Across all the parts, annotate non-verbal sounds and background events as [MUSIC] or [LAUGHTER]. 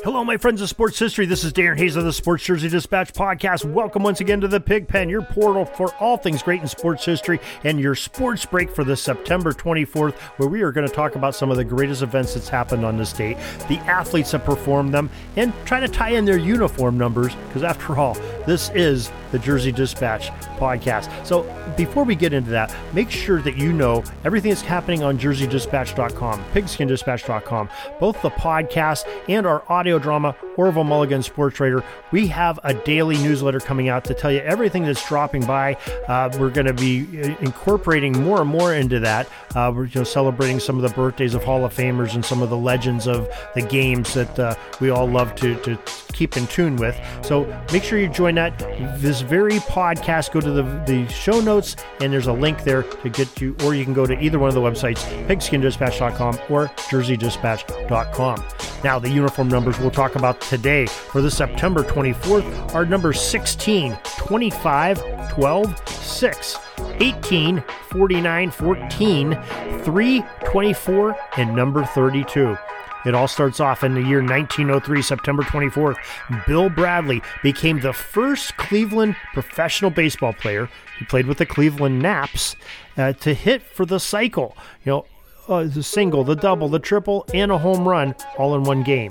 Hello, my friends of sports history. This is Darin Hayes of the Sports Jersey Dispatch podcast. Welcome once again to the Pigpen, your portal for all things great in sports history, and your sports break for the September 24th, where we are going to talk about some of the greatest events that's happened on this date, the athletes that performed them, and try to tie in their uniform numbers, because after all, this is the Jersey Dispatch podcast. So before we get into that, make sure that you know everything that's happening on jerseydispatch.com, pigskindispatch.com, both the podcast and our audio drama, Orville Mulligan Sports Writer. We have a daily newsletter coming out to tell you everything that's dropping by. Uh, we're going to be uh, incorporating more and more into that. Uh, we're you know, celebrating some of the birthdays of Hall of Famers and some of the legends of the games that uh, we all love to, to keep in tune with. So make sure you join that. This very podcast, go to the, the show notes, and there's a link there to get you, or you can go to either one of the websites, pigskindispatch.com or jerseydispatch.com. Now, the uniform numbers we'll talk about today for the September 24th are numbers 16, 25, 12, 6, 18, 49, 14, 3, 24, and number 32. It all starts off in the year 1903, September 24th. Bill Bradley became the first Cleveland professional baseball player. He played with the Cleveland Naps uh, to hit for the cycle. You know, uh, the single, the double, the triple, and a home run all in one game.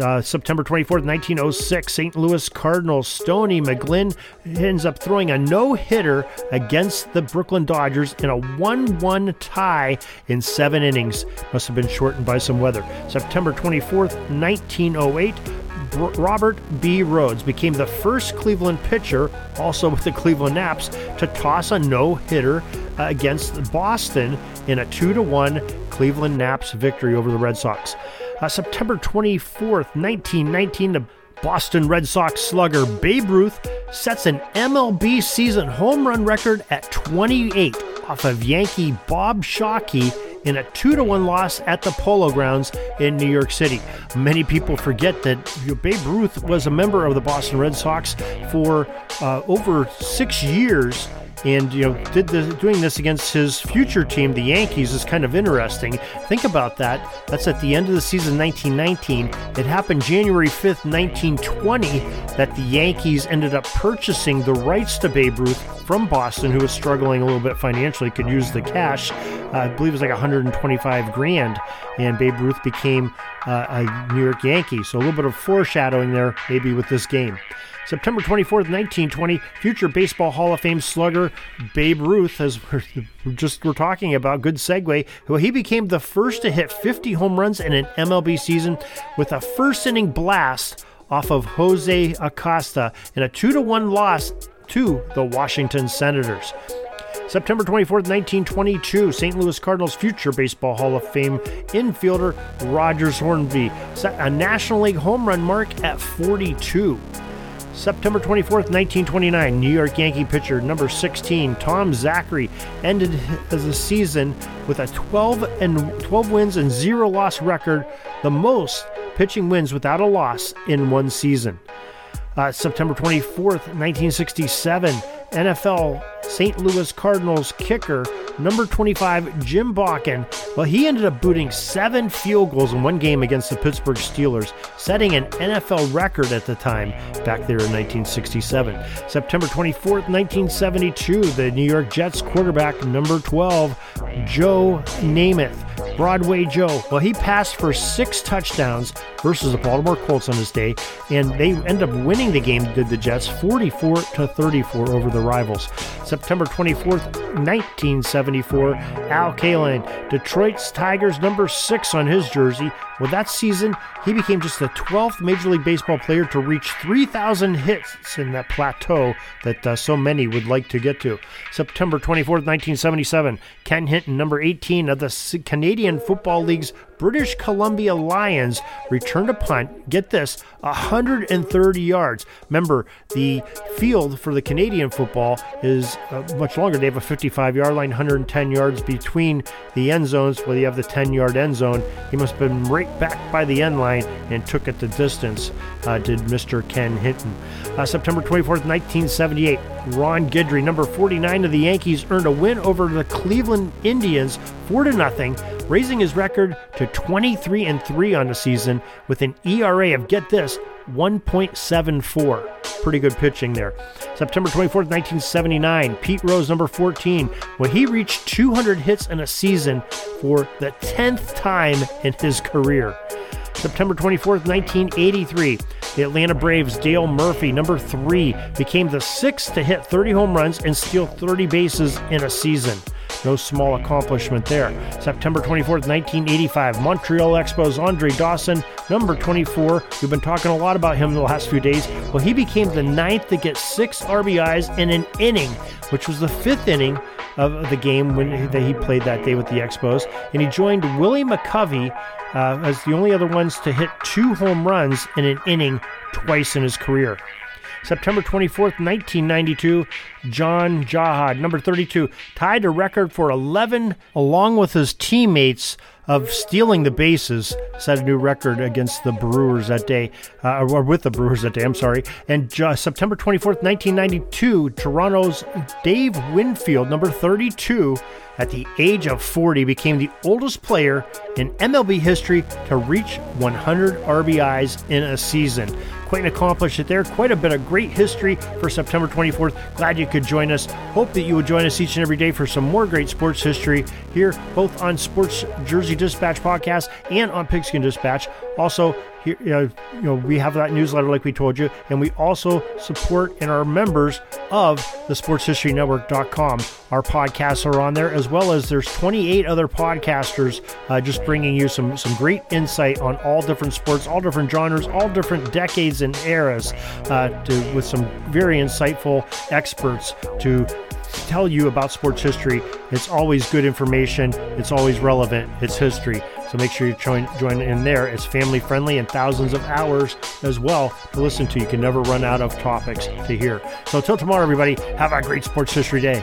Uh, September 24th, 1906, St. Louis Cardinals Stoney McGlynn ends up throwing a no hitter against the Brooklyn Dodgers in a 1 1 tie in seven innings. Must have been shortened by some weather. September 24th, 1908, Robert B. Rhoads became the first Cleveland pitcher, also with the Cleveland Naps, to toss a no hitter against Boston in a 2 1 Cleveland Naps victory over the Red Sox. Uh, September 24th, 1919, the Boston Red Sox slugger Babe Ruth sets an MLB season home run record at 28 off of Yankee Bob Shawkey in a 2 to 1 loss at the Polo Grounds in New York City. Many people forget that Babe Ruth was a member of the Boston Red Sox for uh, over six years and you know doing this against his future team the yankees is kind of interesting. Think about that. That's at the end of the season 1919 it happened january 5th 1920 that the yankees ended up purchasing the rights to babe ruth from boston who was struggling a little bit financially could use the cash. Uh, i believe it was like 125 grand. And babe ruth became uh, a new york yankee. So a little bit of foreshadowing there maybe with this game September 24th, 1920, future Baseball Hall of Fame slugger Babe Ruth, as we're [LAUGHS] just we're talking about, good segue, well, he became the first to hit 50 home runs in an MLB season with a first inning blast off of Jose Acosta in a 2 to 1 loss to the Washington Senators. September 24th, 1922, St. Louis Cardinals future Baseball Hall of Fame infielder Rogers Hornsby set a National League home run mark at 42. September 24th, 1929, New York Yankee pitcher number 16, Tom Zachary, ended the season with a 12 and 12 wins and zero loss record, the most pitching wins without a loss in one season. Uh, September 24th, 1967, NFL St. Louis Cardinals kicker number 25, Jim Bakken, well, he ended up booting seven field goals in one game against the Pittsburgh Steelers, setting an NFL record at the time back there in 1967. September 24th, 1972, the New York Jets quarterback number 12, Joe Namath, Broadway Joe. Well, he passed for six touchdowns versus the Baltimore Colts on his day, and they end up winning the game, did the Jets, 44 to 34 over the rivals. September 24th, 1974, Al Kaline, Detroit's Tigers number six on his jersey. Well, that season, he became just the 12th Major League Baseball player to reach 3,000 hits in that plateau that uh, so many would like to get to. September 24th, 1977, Ken Hinton, number 18 of the Canadian Football League's British Columbia Lions, returned a punt. Get this, 130 yards. Remember, the field for the Canadian football is uh, much longer. They have a 55 yard line, 110 yards between the end zones, where you have the 10 yard end zone. He must have been right back by the end line and took it the distance, uh, did Mr. Ken Hinton. Uh, September 24th, 1978, Ron Guidry, number 49 of the Yankees, earned a win over the Cleveland Indians 4 to nothing, raising his record to 23 and 3 on the season with an ERA of get this 1.74. Pretty good pitching there. September 24th, 1979, Pete Rose, number 14, when he reached 200 hits in a season for the 10th time in his career. September 24th, 1983, the Atlanta Braves' Dale Murphy, number three, became the sixth to hit 30 home runs and steal 30 bases in a season. No small accomplishment there. September 24th, 1985, Montreal Expos Andre Dawson, number 24. We've been talking a lot about him the last few days. Well, he became the ninth to get six RBIs in an inning, which was the fifth inning of the game when that he played that day with the Expos. And he joined Willie McCovey uh, as the only other ones to hit two home runs in an inning twice in his career. September 24th, 1992, John Jahad, number 32, tied a record for 11 along with his teammates of stealing the bases, set a new record against the Brewers that day, uh, or with the Brewers that day, I'm sorry. And September 24th, 1992, Toronto's Dave Winfield, number 32, at the age of 40, became the oldest player in MLB history to reach 100 RBIs in a season. Quite an accomplishment there. Quite a bit of great history for September 24th. Glad you could join us. Hope that you would join us each and every day for some more great sports history here, both on Sports Jersey Dispatch podcast and on Pigskin Dispatch. Also, here, you know, we have that newsletter like we told you, and we also support and are members of the sportshistorynetwork.com. Our podcasts are on there as well as there's 28 other podcasters uh, just bringing you some some great insight on all different sports, all different genres, all different decades and eras, uh, to, with some very insightful experts to tell you about sports history. It's always good information. It's always relevant. It's history. So make sure you join, join in there. It's family friendly and thousands of hours as well to listen to. You can never run out of topics to hear. So until tomorrow, everybody, have a great sports history day.